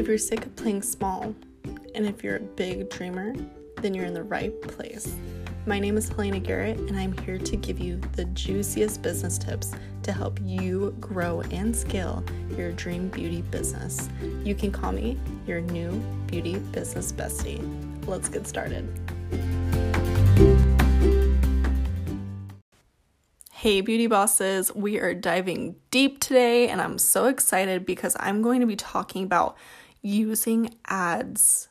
If you're sick of playing small, and if you're a big dreamer, then you're in the right place. My name is Helena Garrett, and I'm here to give you the juiciest business tips to help you grow and scale your dream beauty business. You can call me your new beauty business bestie. Let's get started. Hey, beauty bosses, we are diving deep today, and I'm so excited because I'm going to be talking about using ads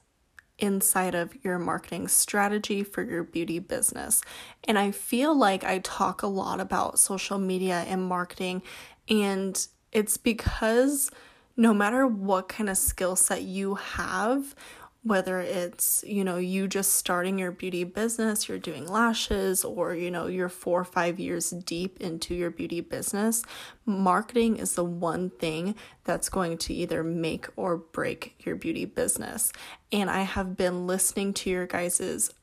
inside of your marketing strategy for your beauty business. And I feel like I talk a lot about social media and marketing, and it's because no matter what kind of skill set you have, whether it's you know you just starting your beauty business you're doing lashes or you know you're 4 or 5 years deep into your beauty business marketing is the one thing that's going to either make or break your beauty business. And i have been listening to your guys's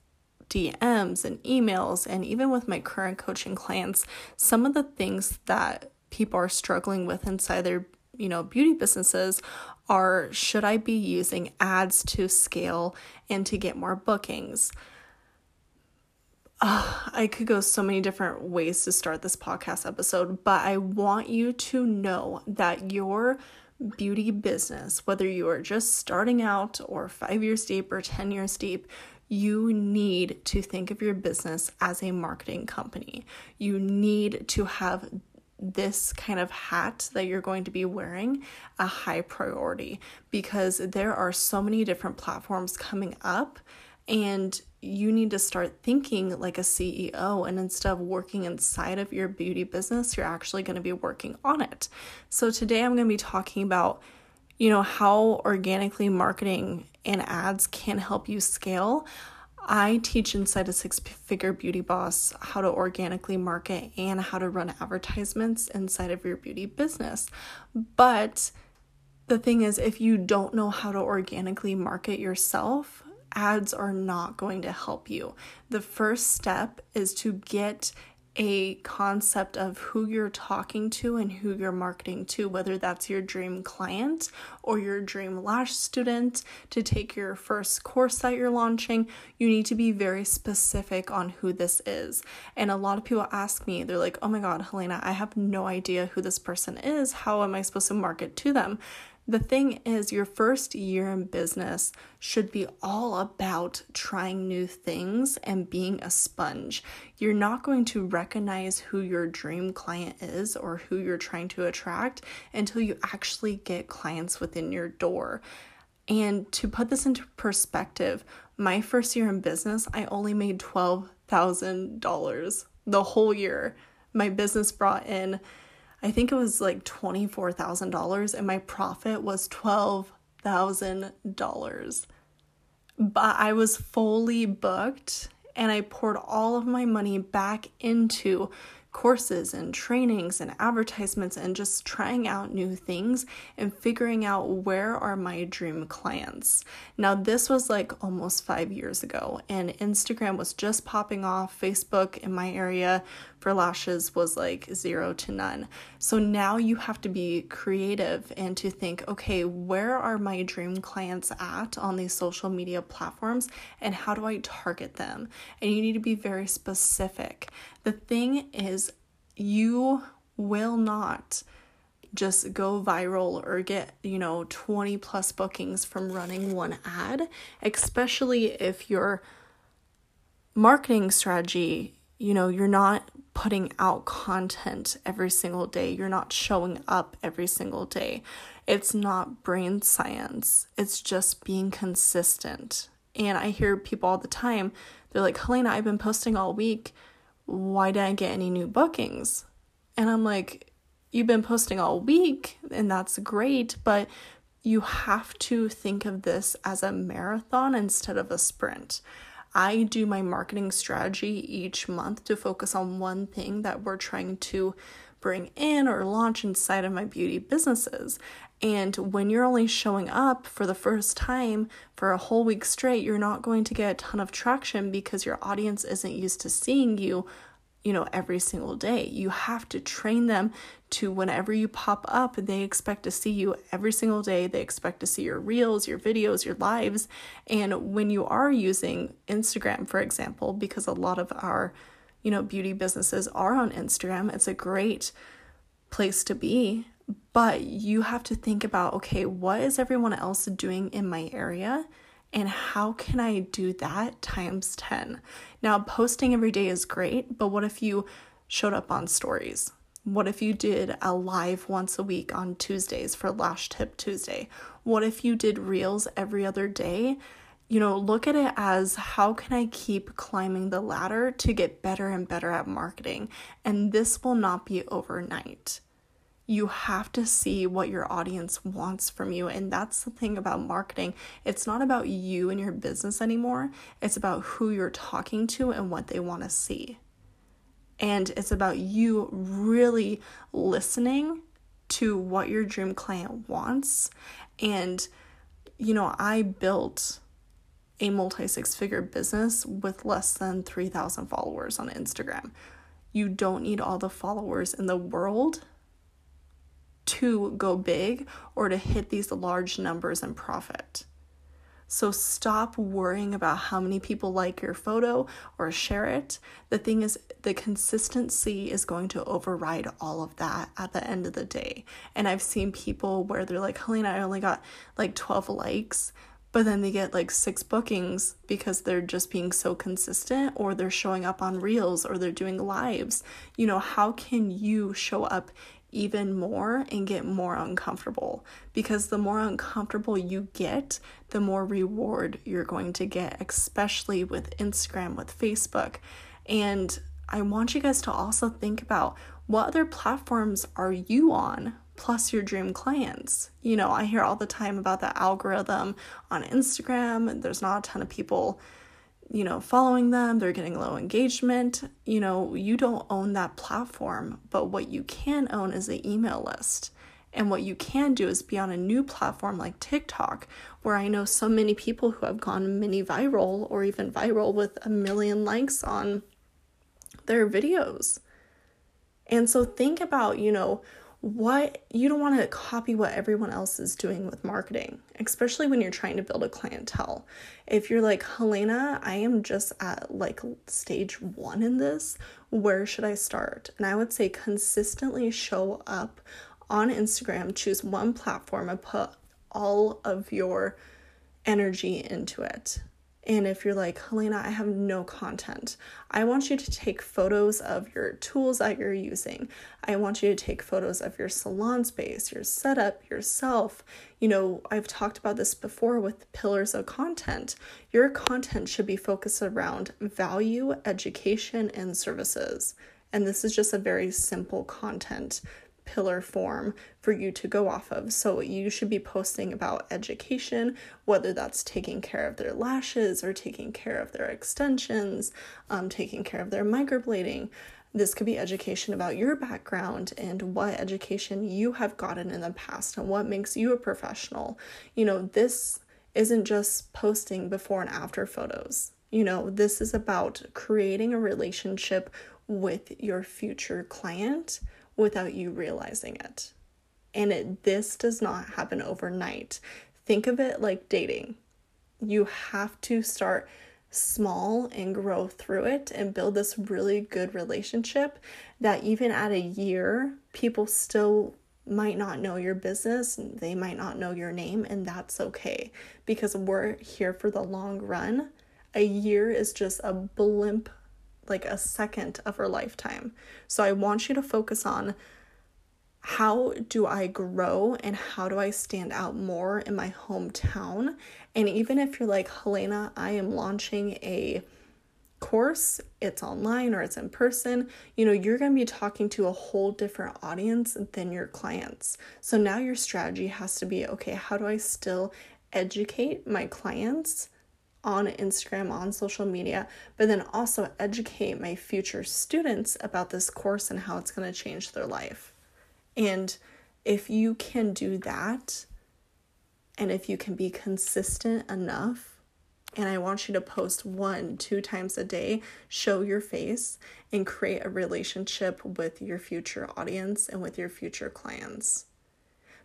DMs and emails and even with my current coaching clients some of the things that people are struggling with inside their you know beauty businesses are should I be using ads to scale and to get more bookings? Uh, I could go so many different ways to start this podcast episode, but I want you to know that your beauty business, whether you are just starting out or five years deep or 10 years deep, you need to think of your business as a marketing company. You need to have this kind of hat that you're going to be wearing a high priority because there are so many different platforms coming up and you need to start thinking like a CEO and instead of working inside of your beauty business you're actually going to be working on it. So today I'm going to be talking about you know how organically marketing and ads can help you scale. I teach inside a six figure beauty boss how to organically market and how to run advertisements inside of your beauty business. But the thing is, if you don't know how to organically market yourself, ads are not going to help you. The first step is to get a concept of who you're talking to and who you're marketing to, whether that's your dream client or your dream lash student to take your first course that you're launching. You need to be very specific on who this is. And a lot of people ask me, they're like, oh my God, Helena, I have no idea who this person is. How am I supposed to market to them? The thing is, your first year in business should be all about trying new things and being a sponge. You're not going to recognize who your dream client is or who you're trying to attract until you actually get clients within your door. And to put this into perspective, my first year in business, I only made $12,000 the whole year. My business brought in I think it was like $24,000 and my profit was $12,000. But I was fully booked and I poured all of my money back into courses and trainings and advertisements and just trying out new things and figuring out where are my dream clients. Now, this was like almost five years ago, and Instagram was just popping off. Facebook in my area for lashes was like zero to none. So now you have to be creative and to think okay, where are my dream clients at on these social media platforms and how do I target them? And you need to be very specific. The thing is, you will not just go viral or get, you know, 20 plus bookings from running one ad, especially if your marketing strategy, you know, you're not putting out content every single day, you're not showing up every single day. It's not brain science, it's just being consistent. And I hear people all the time, they're like, Helena, I've been posting all week why didn't I get any new bookings? And I'm like, you've been posting all week and that's great, but you have to think of this as a marathon instead of a sprint. I do my marketing strategy each month to focus on one thing that we're trying to bring in or launch inside of my beauty businesses. And when you're only showing up for the first time for a whole week straight, you're not going to get a ton of traction because your audience isn't used to seeing you, you know, every single day. You have to train them to whenever you pop up, they expect to see you every single day. They expect to see your reels, your videos, your lives. And when you are using Instagram, for example, because a lot of our, you know, beauty businesses are on Instagram, it's a great place to be. But you have to think about okay, what is everyone else doing in my area? And how can I do that times 10? Now, posting every day is great, but what if you showed up on stories? What if you did a live once a week on Tuesdays for Lash Tip Tuesday? What if you did reels every other day? You know, look at it as how can I keep climbing the ladder to get better and better at marketing? And this will not be overnight you have to see what your audience wants from you. And that's the thing about marketing. It's not about you and your business anymore, it's about who you're talking to and what they want to see. And it's about you really listening to what your dream client wants. And, you know, I built a multi six figure business with less than 3,000 followers on Instagram. You don't need all the followers in the world to go big or to hit these large numbers and profit. So stop worrying about how many people like your photo or share it. The thing is, the consistency is going to override all of that at the end of the day. And I've seen people where they're like, Helena, I only got like 12 likes, but then they get like six bookings because they're just being so consistent or they're showing up on reels or they're doing lives. You know, how can you show up even more and get more uncomfortable because the more uncomfortable you get, the more reward you're going to get, especially with Instagram, with Facebook. And I want you guys to also think about what other platforms are you on plus your dream clients. You know, I hear all the time about the algorithm on Instagram. There's not a ton of people you know, following them, they're getting low engagement. You know, you don't own that platform, but what you can own is the email list. And what you can do is be on a new platform like TikTok, where I know so many people who have gone mini viral or even viral with a million likes on their videos. And so think about, you know, what you don't want to copy what everyone else is doing with marketing, especially when you're trying to build a clientele. If you're like, Helena, I am just at like stage one in this, where should I start? And I would say consistently show up on Instagram, choose one platform and put all of your energy into it. And if you're like, Helena, I have no content, I want you to take photos of your tools that you're using. I want you to take photos of your salon space, your setup, yourself. You know, I've talked about this before with pillars of content. Your content should be focused around value, education, and services. And this is just a very simple content pillar form for you to go off of. So you should be posting about education, whether that's taking care of their lashes or taking care of their extensions, um, taking care of their microblading. This could be education about your background and what education you have gotten in the past and what makes you a professional. You know, this isn't just posting before and after photos. You know, this is about creating a relationship with your future client without you realizing it. And it, this does not happen overnight. Think of it like dating. You have to start small and grow through it and build this really good relationship that even at a year, people still might not know your business, they might not know your name, and that's okay because we're here for the long run. A year is just a blimp like a second of her lifetime. So I want you to focus on how do I grow and how do I stand out more in my hometown? And even if you're like, Helena, I am launching a course, it's online or it's in person, you know, you're going to be talking to a whole different audience than your clients. So now your strategy has to be okay, how do I still educate my clients? On Instagram, on social media, but then also educate my future students about this course and how it's going to change their life. And if you can do that, and if you can be consistent enough and I want you to post one, two times a day, show your face, and create a relationship with your future audience and with your future clients.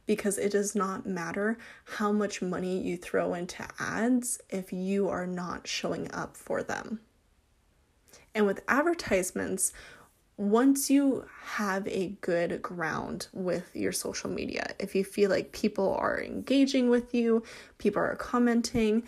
Because it does not matter how much money you throw into ads if you are not showing up for them. And with advertisements, once you have a good ground with your social media, if you feel like people are engaging with you, people are commenting,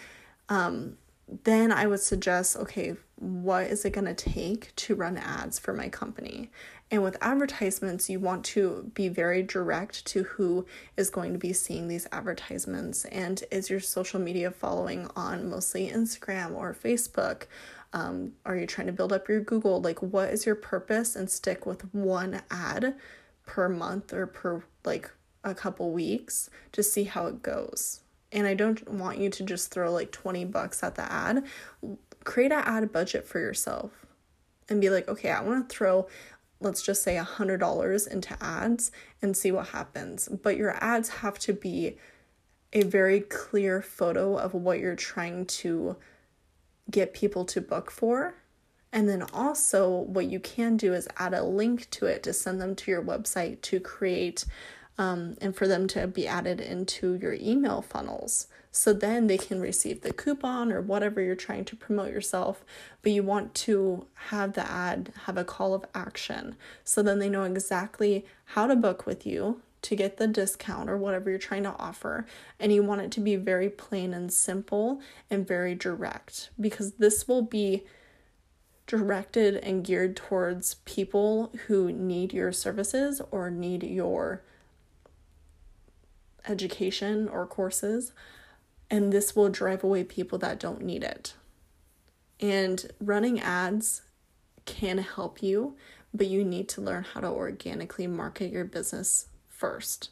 um, then I would suggest okay, what is it going to take to run ads for my company? And with advertisements, you want to be very direct to who is going to be seeing these advertisements. And is your social media following on mostly Instagram or Facebook? Um, are you trying to build up your Google? Like, what is your purpose? And stick with one ad per month or per like a couple weeks to see how it goes. And I don't want you to just throw like 20 bucks at the ad. Create an ad budget for yourself and be like, okay, I want to throw, let's just say $100 into ads and see what happens. But your ads have to be a very clear photo of what you're trying to get people to book for. And then also, what you can do is add a link to it to send them to your website to create um, and for them to be added into your email funnels. So then they can receive the coupon or whatever you're trying to promote yourself, but you want to have the ad have a call of action. So then they know exactly how to book with you to get the discount or whatever you're trying to offer. And you want it to be very plain and simple and very direct because this will be directed and geared towards people who need your services or need your education or courses. And this will drive away people that don't need it. And running ads can help you, but you need to learn how to organically market your business first.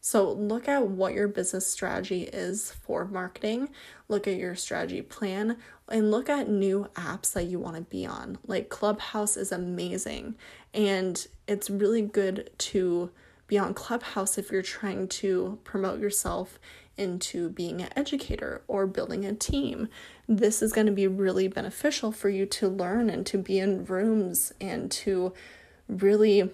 So, look at what your business strategy is for marketing, look at your strategy plan, and look at new apps that you want to be on. Like Clubhouse is amazing, and it's really good to be on Clubhouse if you're trying to promote yourself into being an educator or building a team. This is going to be really beneficial for you to learn and to be in rooms and to really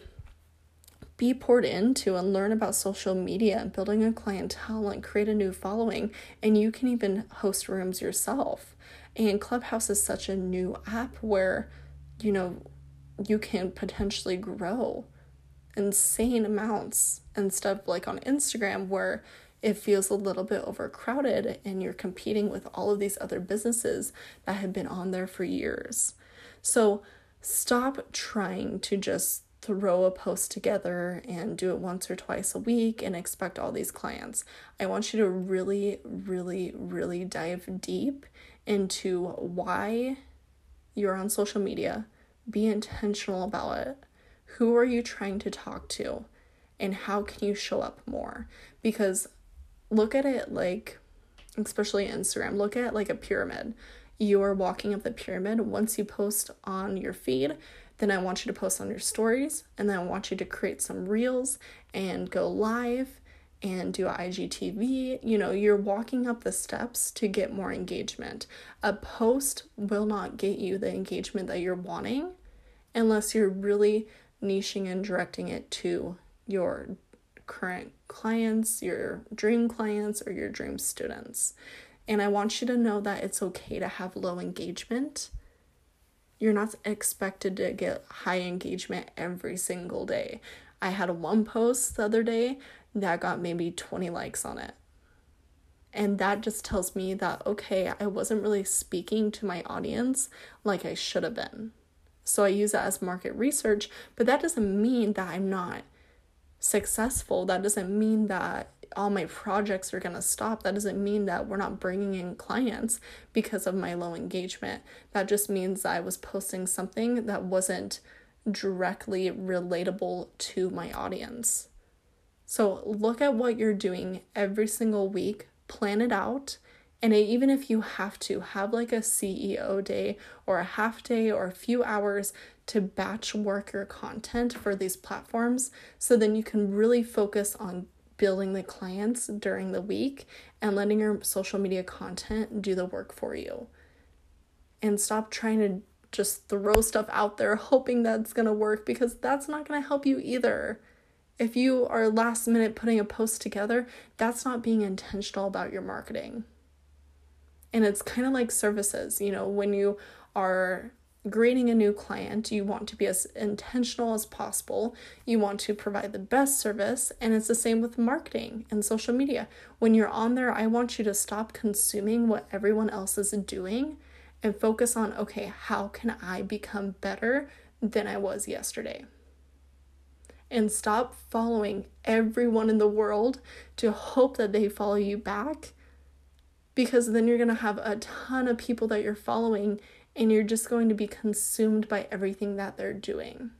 be poured into and learn about social media and building a clientele and create a new following. And you can even host rooms yourself. And Clubhouse is such a new app where, you know, you can potentially grow insane amounts instead of like on Instagram where it feels a little bit overcrowded and you're competing with all of these other businesses that have been on there for years. So stop trying to just throw a post together and do it once or twice a week and expect all these clients. I want you to really, really, really dive deep into why you're on social media. Be intentional about it. Who are you trying to talk to? And how can you show up more? Because look at it like, especially Instagram, look at like a pyramid. You are walking up the pyramid. Once you post on your feed, then I want you to post on your stories, and then I want you to create some reels and go live and do IGTV. You know, you're walking up the steps to get more engagement. A post will not get you the engagement that you're wanting unless you're really niching and directing it to your current clients, your dream clients, or your dream students. And I want you to know that it's okay to have low engagement you're not expected to get high engagement every single day. I had one post the other day that got maybe 20 likes on it. And that just tells me that, okay, I wasn't really speaking to my audience like I should have been. So I use that as market research, but that doesn't mean that I'm not successful. That doesn't mean that all my projects are going to stop. That doesn't mean that we're not bringing in clients because of my low engagement. That just means I was posting something that wasn't directly relatable to my audience. So look at what you're doing every single week, plan it out. And even if you have to, have like a CEO day or a half day or a few hours to batch work your content for these platforms so then you can really focus on building the clients during the week and letting your social media content do the work for you. And stop trying to just throw stuff out there hoping that's going to work because that's not going to help you either. If you are last minute putting a post together, that's not being intentional about your marketing. And it's kind of like services, you know, when you are greeting a new client, you want to be as intentional as possible. You want to provide the best service, and it's the same with marketing and social media. When you're on there, I want you to stop consuming what everyone else is doing and focus on okay, how can I become better than I was yesterday? And stop following everyone in the world to hope that they follow you back because then you're going to have a ton of people that you're following and you're just going to be consumed by everything that they're doing.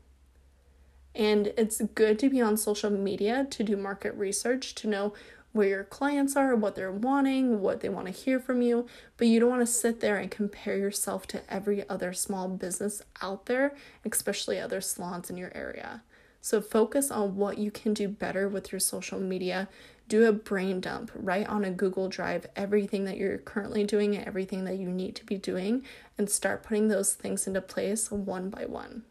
And it's good to be on social media to do market research, to know where your clients are, what they're wanting, what they want to hear from you, but you don't want to sit there and compare yourself to every other small business out there, especially other salons in your area. So focus on what you can do better with your social media do a brain dump, write on a Google Drive everything that you're currently doing and everything that you need to be doing, and start putting those things into place one by one.